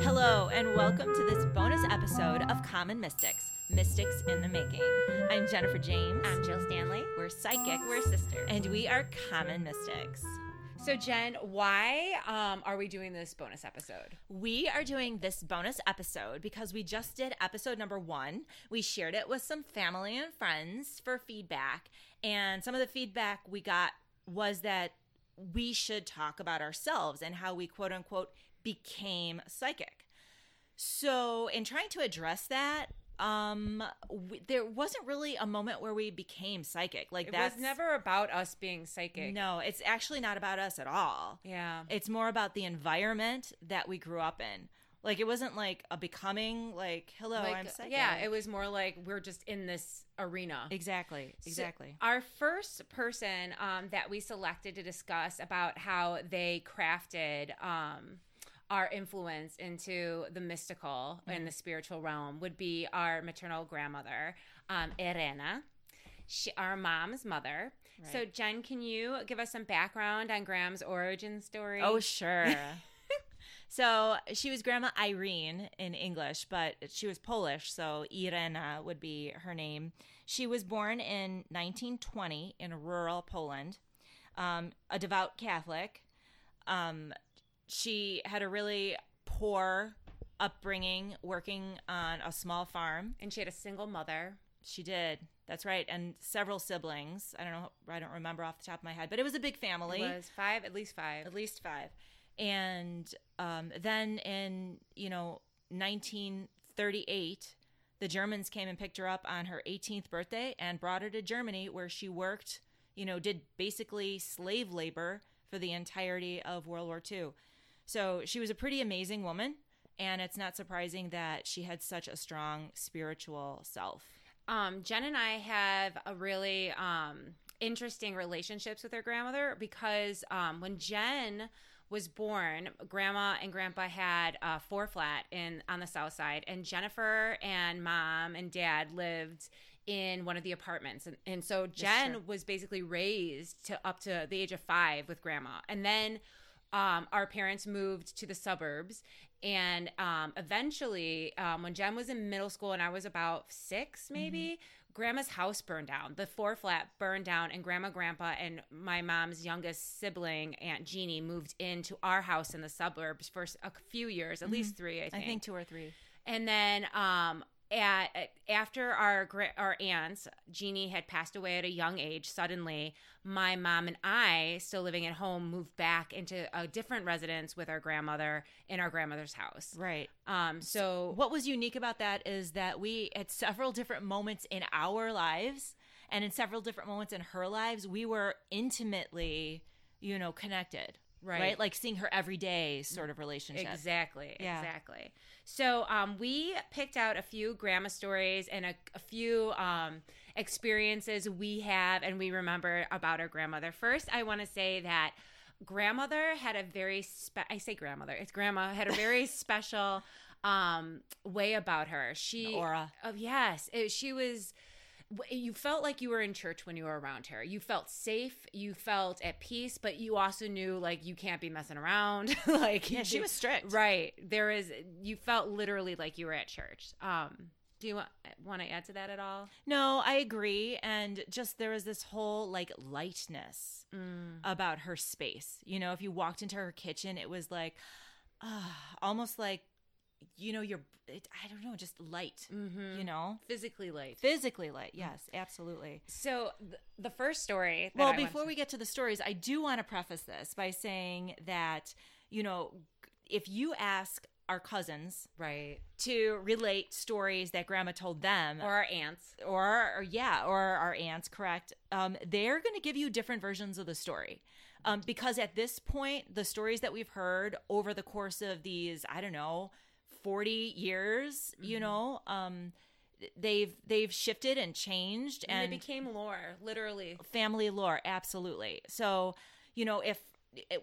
Hello, and welcome to this bonus episode of Common Mystics Mystics in the Making. I'm Jennifer James. I'm Jill Stanley. We're psychic, We're sisters. And we are Common Mystics. So, Jen, why um, are we doing this bonus episode? We are doing this bonus episode because we just did episode number one. We shared it with some family and friends for feedback. And some of the feedback we got was that we should talk about ourselves and how we quote unquote became psychic. So, in trying to address that, um w- there wasn't really a moment where we became psychic like It that's was never about us being psychic. no it's actually not about us at all Yeah. it's more about the environment that we grew up in like it wasn't like a becoming like hello Like, i'm psychic yeah, it was more like we're just in this arena. exactly So, exactly our first person um, that we selected to discuss about how they crafted um, our influence into the mystical and the spiritual realm would be our maternal grandmother, um, Irena. She, our mom's mother. So, Jen, can you give us some background on Graham's origin story? oh sure so she was grandma irene in english but she was polish so irena would be her name she was born in 1920 in rural poland um, a devout catholic um, she had a really poor upbringing working on a small farm. And she had a single mother. she did. That's right. And several siblings. I don't know i don't remember off the top of my head but it was a big family. It was five, at least five. at least five. And um, then in you know 1938 the germans came and picked her up on her 18th birthday and brought her to germany where she worked you know did basically slave labor for the entirety of world war ii so she was a pretty amazing woman and it's not surprising that she had such a strong spiritual self. Um, Jen and I have a really um, interesting relationships with her grandmother because um, when Jen was born, Grandma and Grandpa had a four flat in on the south side, and Jennifer and Mom and Dad lived in one of the apartments, and, and so Jen was basically raised to up to the age of five with Grandma, and then. Um, our parents moved to the suburbs. And um, eventually um, when jen was in middle school and i was about six maybe grandma's house burned down. The four flat burned down and grandma grandpa and my mom's youngest sibling aunt jeannie moved into our house in the suburbs for a few years at least three i think, i think. two or three. And then um at, after our our aunts Jeannie had passed away at a young age suddenly my mom and I still living at home moved back into a different residence with our grandmother in our grandmother's house. Right. Um so what was unique about that is that we at several different moments in our lives and in several different moments in her lives we were intimately you know connected Right. like seeing her every day sort of relationship Exactly. Yeah. Exactly. So um, we picked out a few grandma stories and a, a few um, experiences we have and we remember about our grandmother. First, I want to say that grandmother had a very spe- I say grandmother. It's grandma had a very special um, way about her. She aura Oh yes, It- she was. You felt like you were in church when you were around her. You felt safe. You felt at peace, but you also knew like you can't be messing around. like yeah she was strict right. There is. You felt literally like you were at church. Um, do you want want to add to that at all? no i agree and just there was this whole like lightness Mm. about her space you know if you walked into her kitchen it was like uh, almost like you know you're it, i don't know just light Mm-hmm. you know Physically light. physically light yes absolutely So th- the first story. that Well, I before we get to the stories, I do want to preface this by saying that, you know, if you ask our cousins right to relate stories that grandma told them, or our aunts. or, or yeah, or our aunts, correct, um, they're going to give you different versions of the story. Um, because at this point, the stories that we've heard over the course of these, I don't know, 40 years, you Mhm. know, um, they've they've shifted and changed And, and it became lore, literally. family lore absolutely so you know if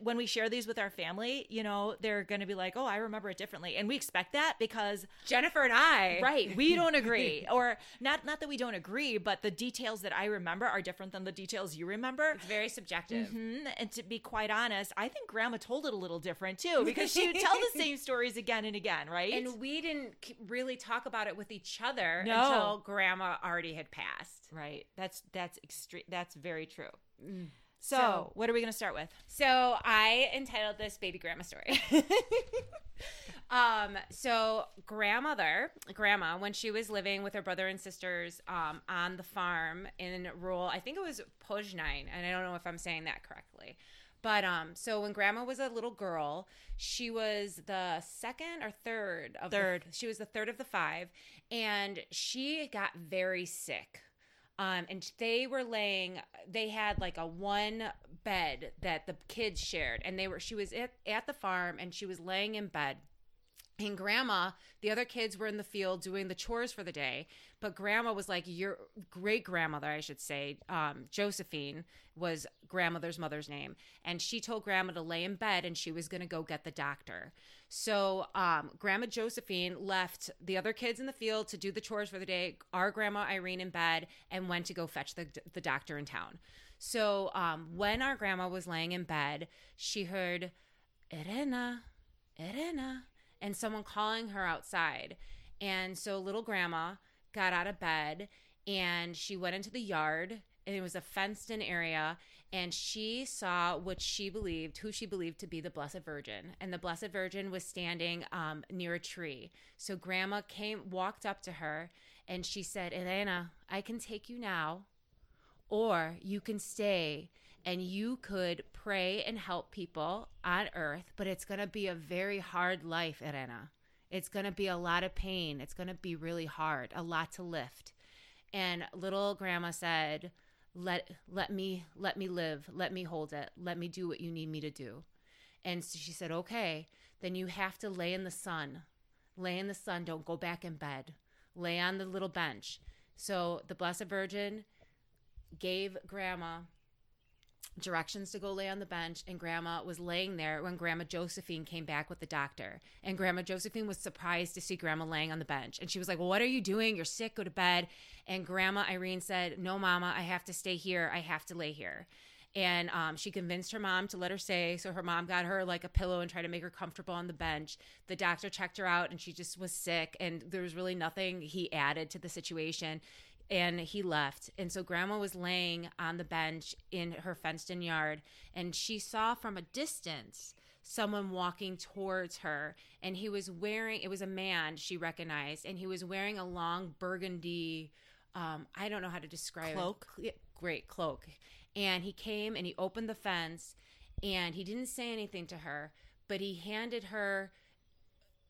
when we share these with our family, you know, they're going to be like, "Oh, I remember it differently," and we expect that because Jennifer and I. right we don't agree or not not that we don't agree but the details that i remember are different than the details you remember It's very subjective. Mhm. and to be quite honest i think grandma told it a little different too because she would tell the same stories again and again right And we didn't really talk about it with each other No. until grandma already had passed. right that's that's extreme that's very true so, So- what are we going to start with So I entitled this baby grandma story. um, so grandmother, grandma, when she was living with her brother and sisters um, on the farm in rural, I think it was Poznane, and I don't know if I'm saying that correctly. But um, so when grandma was a little girl, she was the second or third of the- Third. she was the third of the five, and she got very sick. Um, and they were laying. They had like a one bed that the kids shared, and they were. She was at at the farm, and she was laying in bed. And grandma, the other kids were in the field doing the chores for the day, but grandma was like your great grandmother, I should say. Um, Josephine was grandmother's mother's name, and she told grandma to lay in bed, and she was going to go get the doctor. So, um, grandma Josephine left the other kids in the field to do the chores for the day. Our grandma Irene in bed, and went to go fetch the the doctor in town. So, um, when our grandma was laying in bed, she heard, Irena, Irena, and someone calling her outside. And so little grandma got out of bed and she went into the yard and it was a fenced in area and she saw what she believed who she believed to be the blessed virgin and the blessed virgin was standing um, near a tree so grandma came walked up to her and she said Irena i can take you now or you can stay and you could pray and help people on earth, but it's going to be a very hard life, Irena. It's going to be a lot of pain. It's going to be really hard, a lot to lift. And little grandma said, "Let let me let me live. Let me hold it. Let me do what you need me to do." And so she said, "Okay, then you have to lay in the sun. Lay in the sun. Don't go back in bed. Lay on the little bench." So the Blessed Virgin gave grandma directions to go lay on the bench and grandma was laying there when grandma josephine came back with the doctor. And grandma josephine was surprised to see grandma laying on the bench. And she was like well what are you doing? You're sick. Go to bed. And grandma irene said no mama i have to stay here. I have to lay here. And um, she convinced her mom to let her stay. So her mom got her like a pillow and tried to make her comfortable on the bench. The doctor checked her out and she just was sick. And there was really nothing he added to the situation and he left. And so grandma was laying on the bench in her fenced in yard and she saw from a distance someone walking towards her and he was wearing it was a man she recognized and he was wearing a long burgundy um I don't know how to describe Cloak? it. Great cloak. And he came and he opened the fence and he didn't say anything to her, but he handed her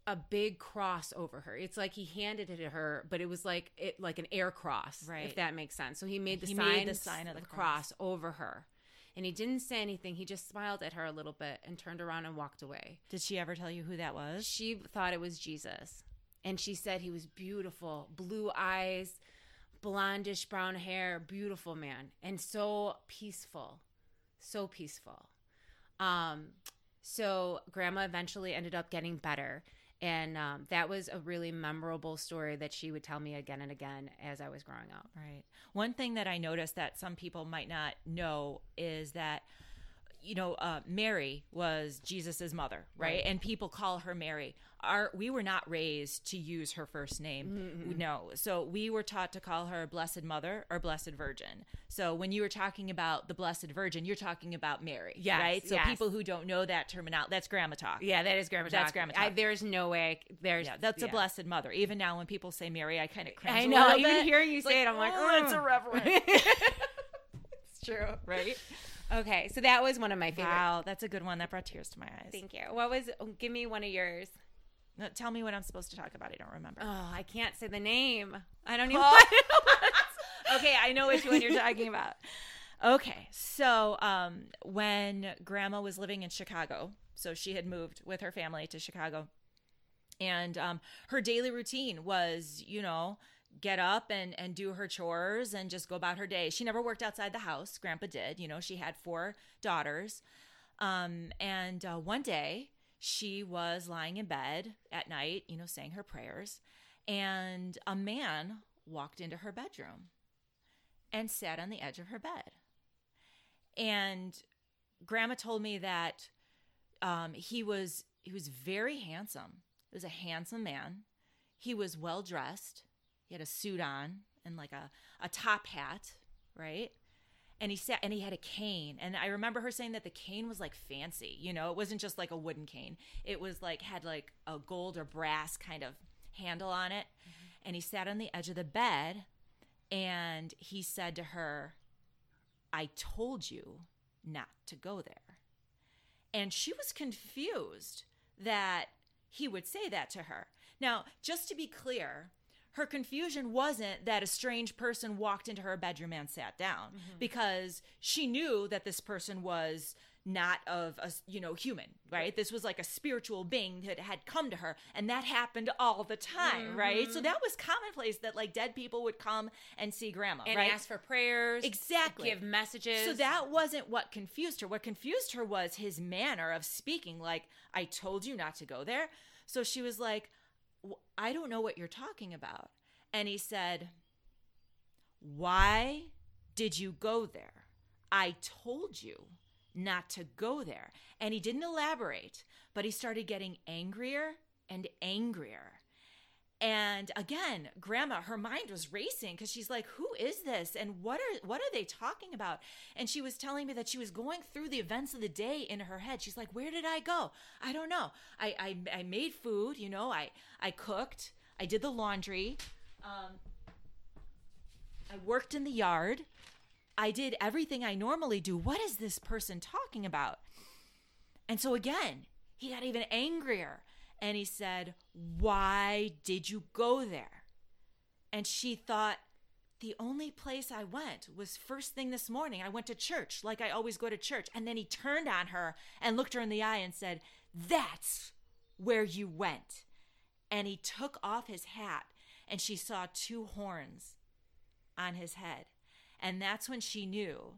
a big cross over her. It's like he handed it to her, but it was like it like an air cross, Right. If that makes sense. So he made the He sign, made the sign of the cross over her, and he didn't say anything. He just smiled at her a little bit and turned around and walked away. did she ever tell you who that was She thought it was Jesus, and she said he was beautiful, blue eyes, blondish brown hair, beautiful man, and so peaceful, so peaceful. Um, so grandma eventually ended up getting better. And um, that was a really memorable story that she would tell me again and again as I was growing up. Right. One thing that I noticed that some people might not know is that, you know, uh, Mary was Jesus's mother, right? Right. And people call her Mary. Our we were not raised to use her first name. No. So we were taught to call her Blessed Mother or Blessed Virgin. So when you were talking about the Blessed Virgin, you're talking about Mary, Yes, right? So yes. people who don't know that terminology, that's grandma talk. Yeah, that is grandma That's talk. grandma I, talk. there's no way. There's Yeah, that's a. Blessed Mother. Even now, when people say Mary, I kind of cringe. I know. Even bit. hearing you It's say it, I'm like, oh, it's "Mm." irreverent. True. right? Okay, so that was one of my favorite. Wow, that's a good one. That brought tears to my eyes. Thank you. What was? Give me one of yours. No, tell me what I'm supposed to talk about. I don't remember. Oh, I can't say the name. I don't even. Oh. okay, I know which one you're talking about. Okay, so um, when Grandma was living in Chicago, so she had moved with her family to Chicago, and um, her daily routine was, you know, get up and and do her chores and just go about her day. She never worked outside the house. Grandpa did. You know, she had four daughters. Um, and uh, one day she was lying in bed at night, you know, saying her prayers, and a man walked into her bedroom and sat on the edge of her bed. And grandma told me that um, he was he was very handsome. He was a handsome man. He was well dressed. He had a suit on and like a, a top hat, right? And he sat and he had a cane. And I remember her saying that the cane was like fancy, you know, it wasn't just like a wooden cane. It was like had like a gold or brass kind of handle on it. Mm-hmm. And he sat on the edge of the bed and he said to her, I told you not to go there. And she was confused that he would say that to her. Now, just to be clear, her confusion wasn't that a strange person walked into her bedroom and sat down mm-hmm. because she knew that this person was not of a you know human right this was like a spiritual being that had come to her and that happened all the time right so mm-hmm. that was commonplace that like dead people would come and see grandma And right ask for prayers. Exactly. Give messages. so that wasn't what confused her. What confused her was his manner of speaking. Like, I told you not to go there. So she was like, "W- I don't know what you're talking about. And he said, Why did you go there? I told you not to go there. And he didn't elaborate, but he started getting angrier and angrier. And again, grandma, her mind was racing because she's like, "Who is this? And what are what are they talking about?" And she was telling me that she was going through the events of the day in her head. She's like, "Where did I go? I don't know. I I, I made food. You know, I I cooked. I did the laundry. Um, I worked in the yard. I did everything I normally do. What is this person talking about?" And so again, he got even angrier and he said, Why did you go there? And she thought, The only place I went was first thing this morning. I went to church like I always go to church. And then he turned on her and looked her in the eye and said, That's where you went. And he took off his hat and she saw two horns on his head. And that's when she knew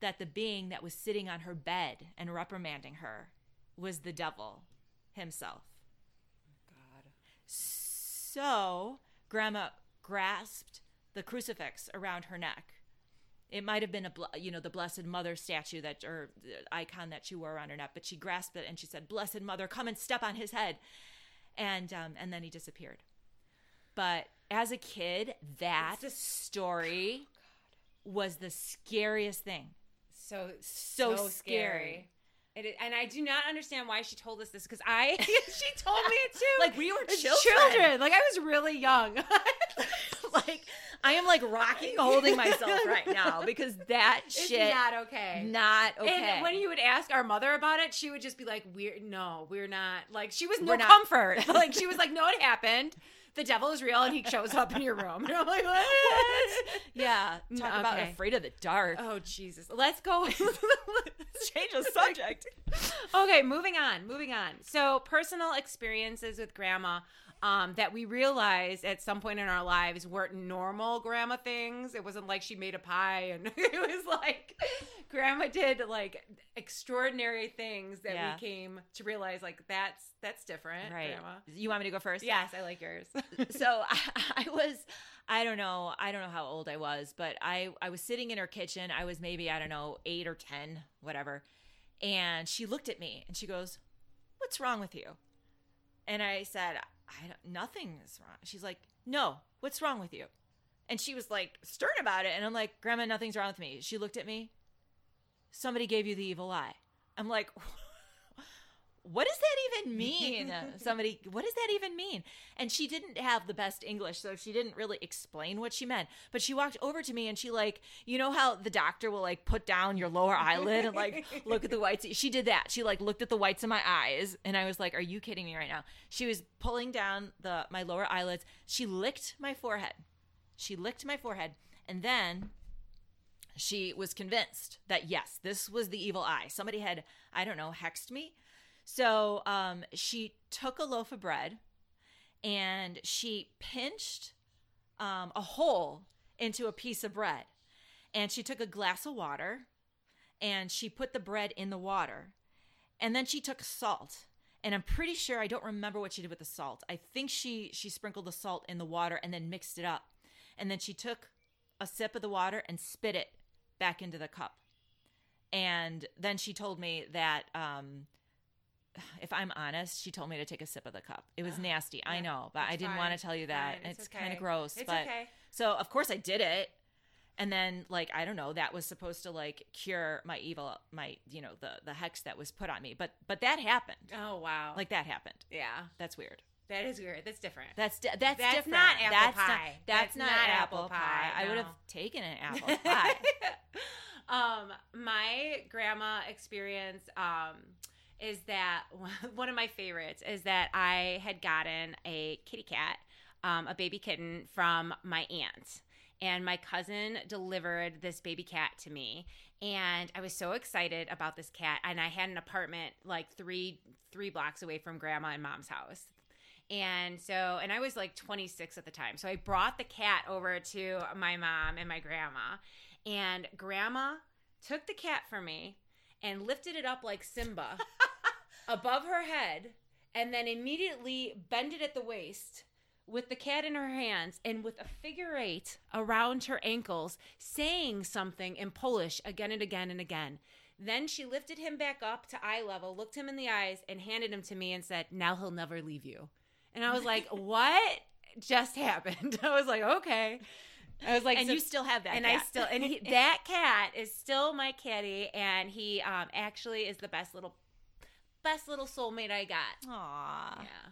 that the being that was sitting on her bed and reprimanding her was the devil himself. So grandma grasped the crucifix around her neck. It might have been a, you know, the Blessed Mother statue that or the icon that she wore around her neck, but she grasped it and she said, "Blessed Mother, come and step on his head," and um, and then he disappeared. But as a kid, that story was the scariest thing. So So so, scary. scary. It and I do not understand why she told us this because I she told me it too. Like we were As children. Like I was really young. like I am like rocking, holding myself right now because that It's shit not okay. not okay. And when you would ask our mother about it, she would just be like, "We're no, we're not." Like she was no comfort. like she was like, "No, it happened. The devil is real, and he shows up in your room." And I'm like, "What?" yeah, mm, talk about afraid of the dark. Oh Jesus! Let's go. Let's Change the subject. okay, moving on. Moving on. So personal experiences with grandma. Um, that we realized at some point in our lives weren't normal grandma things. It wasn't like she made a pie and it was like grandma did like extraordinary things that Yeah. we came to realize like that's that's different, Right. grandma. You want me to go first? Yes, I like yours. so I, I was i don't know i don't know how old i was but i i was sitting in her kitchen i was maybe i don't know eight or ten whatever and she looked at me and she goes what's wrong with you and i said i don't nothing is wrong. She's like no what's wrong with you? And she was like stern about it. And i'm like grandma nothing's wrong with me. She looked at me. Somebody gave you the evil eye. I'm like what does that even mean? Somebody, what does that even mean? And she didn't have the best English, so she didn't really explain what she meant. But she walked over to me and she like, you know how the doctor will like put down your lower eyelid and like look at the whites. She did that. She like looked at the whites of my eyes, and I was like, "Are you kidding me right now?" She was pulling down the my lower eyelids. She licked my forehead. She licked my forehead, and then she was convinced that yes, this was the evil eye. Somebody had, I don't know, hexed me. So um, she took a loaf of bread and she pinched um, a hole into a piece of bread. And she took a glass of water and she put the bread in the water. and then she took salt. And I'm pretty sure I don't remember what she did with the salt. I think she she sprinkled the salt in the water and then mixed it up. And then she took a sip of the water and spit it back into the cup. And then she told me that um, if I'm honest, she told me to take a sip of the cup. It was nasty. I know, but I didn't fine. want to tell you that. Fine, it's It's, kind of gross. It's but okay. so of course I did it. And then like I don't know, that was supposed to like cure my evil my you know, the the hex that was put on me. But but that happened. Oh wow. Like that happened. yeah, That's weird. that is weird. That's different. That's di- that's, That's different. not apple that's pie. Not, that's, That's not, not apple apple pie. pie, I would have taken an apple pie. um, my grandma experienced um is that one of my favorites is that I had gotten a kitty cat, um, a baby kitten from my aunt. And my cousin delivered this baby cat to me, and I was so excited about this cat. And I had an apartment like three three blocks away from grandma and mom's house. And so, and I was like 26 at the time. So I brought the cat over to my mom and my grandma. And grandma took the cat from me and lifted it up like Simba above her head and then immediately bended at the waist with the cat in her hands and with a figure eight around her ankles, saying something in Polish again and again and again. Then she lifted him back up to eye level, looked him in the eyes, and handed him to me and said, Now he'll never leave you. And I was like, What just happened? I was like, Okay. I was like, and so- you still have that and cat. I still and he, that cat is still my kitty, and he um actually is the best little best little soulmate I got. Aw. Yeah.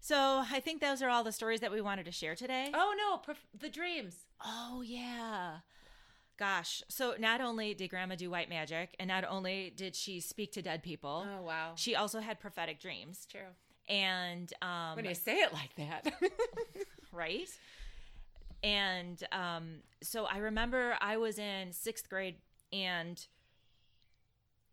So I think those are all the stories that we wanted to share today. Oh no, the dreams. Oh yeah. Gosh. So not only did grandma do white magic and not only did she speak to dead people, Oh wow. she also had prophetic dreams. True. And um When you say it like that. right? And um so I remember I was in 6th grade and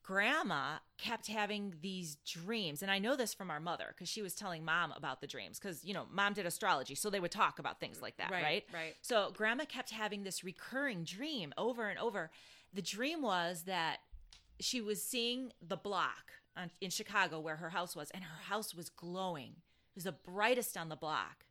grandma kept having these dreams and i know this from our mother because she was telling mom about the dreams because you know mom did astrology so they would talk about things like that Right, right? right. so grandma kept having this recurring dream over and over. The dream was that she was seeing the block on, in chicago where her house was and her house was glowing. It was the brightest on the block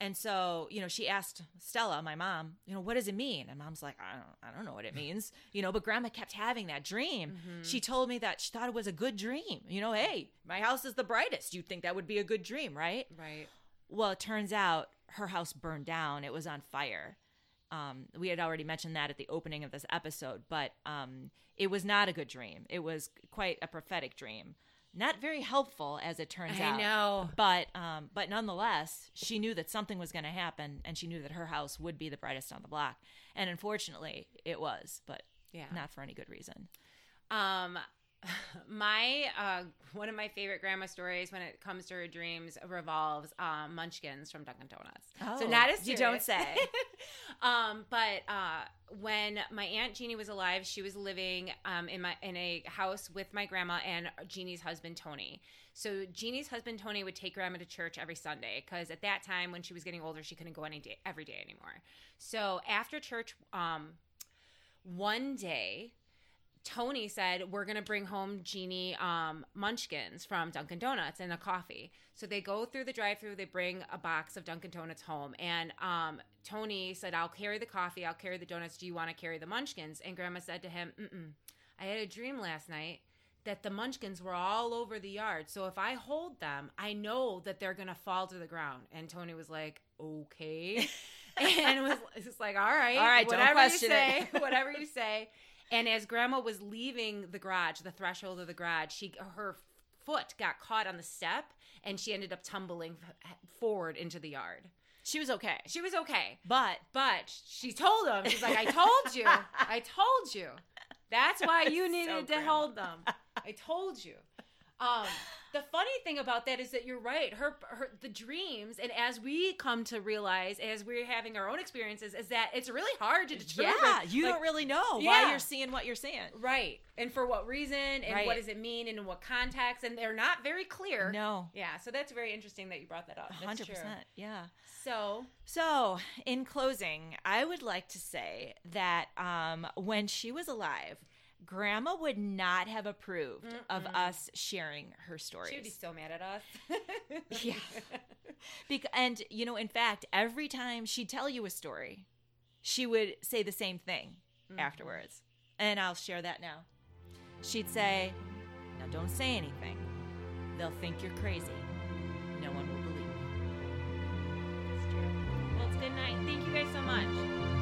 and so, you know, she asked Stella, my mom, you know, what does it mean? And mom's like, I don't, I don't know what it means, you know. But grandma kept having that dream. She told me that she thought it was a good dream. You know, hey, my house is the brightest. You'd think that would be a good dream, right? right. Well, it turns out her house burned down. It was on fire. Um, we had already mentioned that at the opening of this episode, but um, it was not a good dream. It was quite a prophetic dream. Not very helpful, as it turns I out I know. but um but nonetheless she knew that something was going to happen and she knew that her house would be the brightest on the block and unfortunately it was but Yeah. not for any good reason Um, my uh, one of my favorite grandma stories when it comes to her dreams revolves um, Munchkins from Dunkin' Donuts. so Oh, not as you don't say. um, but uh, when my aunt Jeannie was alive, she was living um, in my in a house with my grandma and Jeannie's husband Tony. So Jeannie's husband Tony would take grandma to church every Sunday because at that time when she was getting older, she couldn't go any day every day anymore. So after church, um, one day Tony said, We're going to bring home Jeannie um, munchkins from Dunkin' Donuts and a coffee. So they go through the drive through, they bring a box of Dunkin' Donuts home. And um, Tony said, I'll carry the coffee, I'll carry the donuts. Do you want to carry the munchkins? And Grandma said to him, Mm-mm. I had a dream last night that the munchkins were all over the yard. So if I hold them, I know that they're going to fall to the ground. And Tony was like, Okay. and it was just like, All right, All right, whatever you say, it." whatever you say. And as grandma was leaving the garage, the threshold of the garage, she her foot got caught on the step and she ended up tumbling forward into the yard. she was okay She was okay, but but she told them. she's like, I told you. I told you. That's why you So needed to grandma. hold them. I told you. Um, the funny thing about that is that you're right. Her, her, the dreams, and as we come to realize, as we're having our own experiences, is that it's really hard to determine. yeah you like, don't really know why Yeah. you're seeing what you're seeing Right. And for what reason and Right. what does it mean and in what context and they're not very clear. no Yeah, so that's very interesting that you brought that up. 100% true. yeah So, So, in closing, I would like to say that um, when she was alive, Grandma would not have approved Mm-mm. of us sharing her stories. She would be so mad at us. yeah. Because, and, you know, in fact, every time she'd tell you a story, she would say the same thing mm-hmm. afterwards. And I'll share that now. She'd say, Now don't say anything. They'll think you're crazy. No one will believe you. That's true. Well, it's good night. Thank you guys so much.